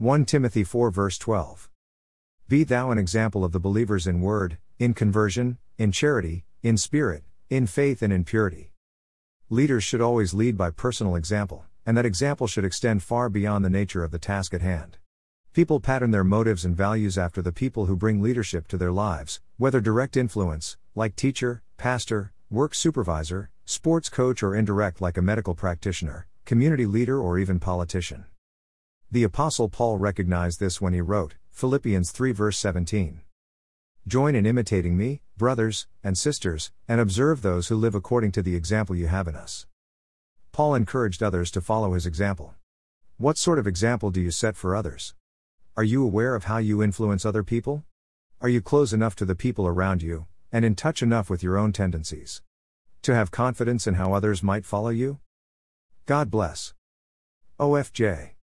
1 Timothy 4 verse 12. Be thou an example of the believers in word, in conversion, in charity, in spirit, in faith, and in purity. Leaders should always lead by personal example, and that example should extend far beyond the nature of the task at hand. People pattern their motives and values after the people who bring leadership to their lives, whether direct influence, like teacher, pastor, work supervisor, sports coach, or indirect, like a medical practitioner, community leader, or even politician. The Apostle Paul recognized this when he wrote, Philippians 3 verse 17. Join in imitating me, brothers and sisters, and observe those who live according to the example you have in us. Paul encouraged others to follow his example. What sort of example do you set for others? Are you aware of how you influence other people? Are you close enough to the people around you, and in touch enough with your own tendencies? To have confidence in how others might follow you? God bless. OFJ.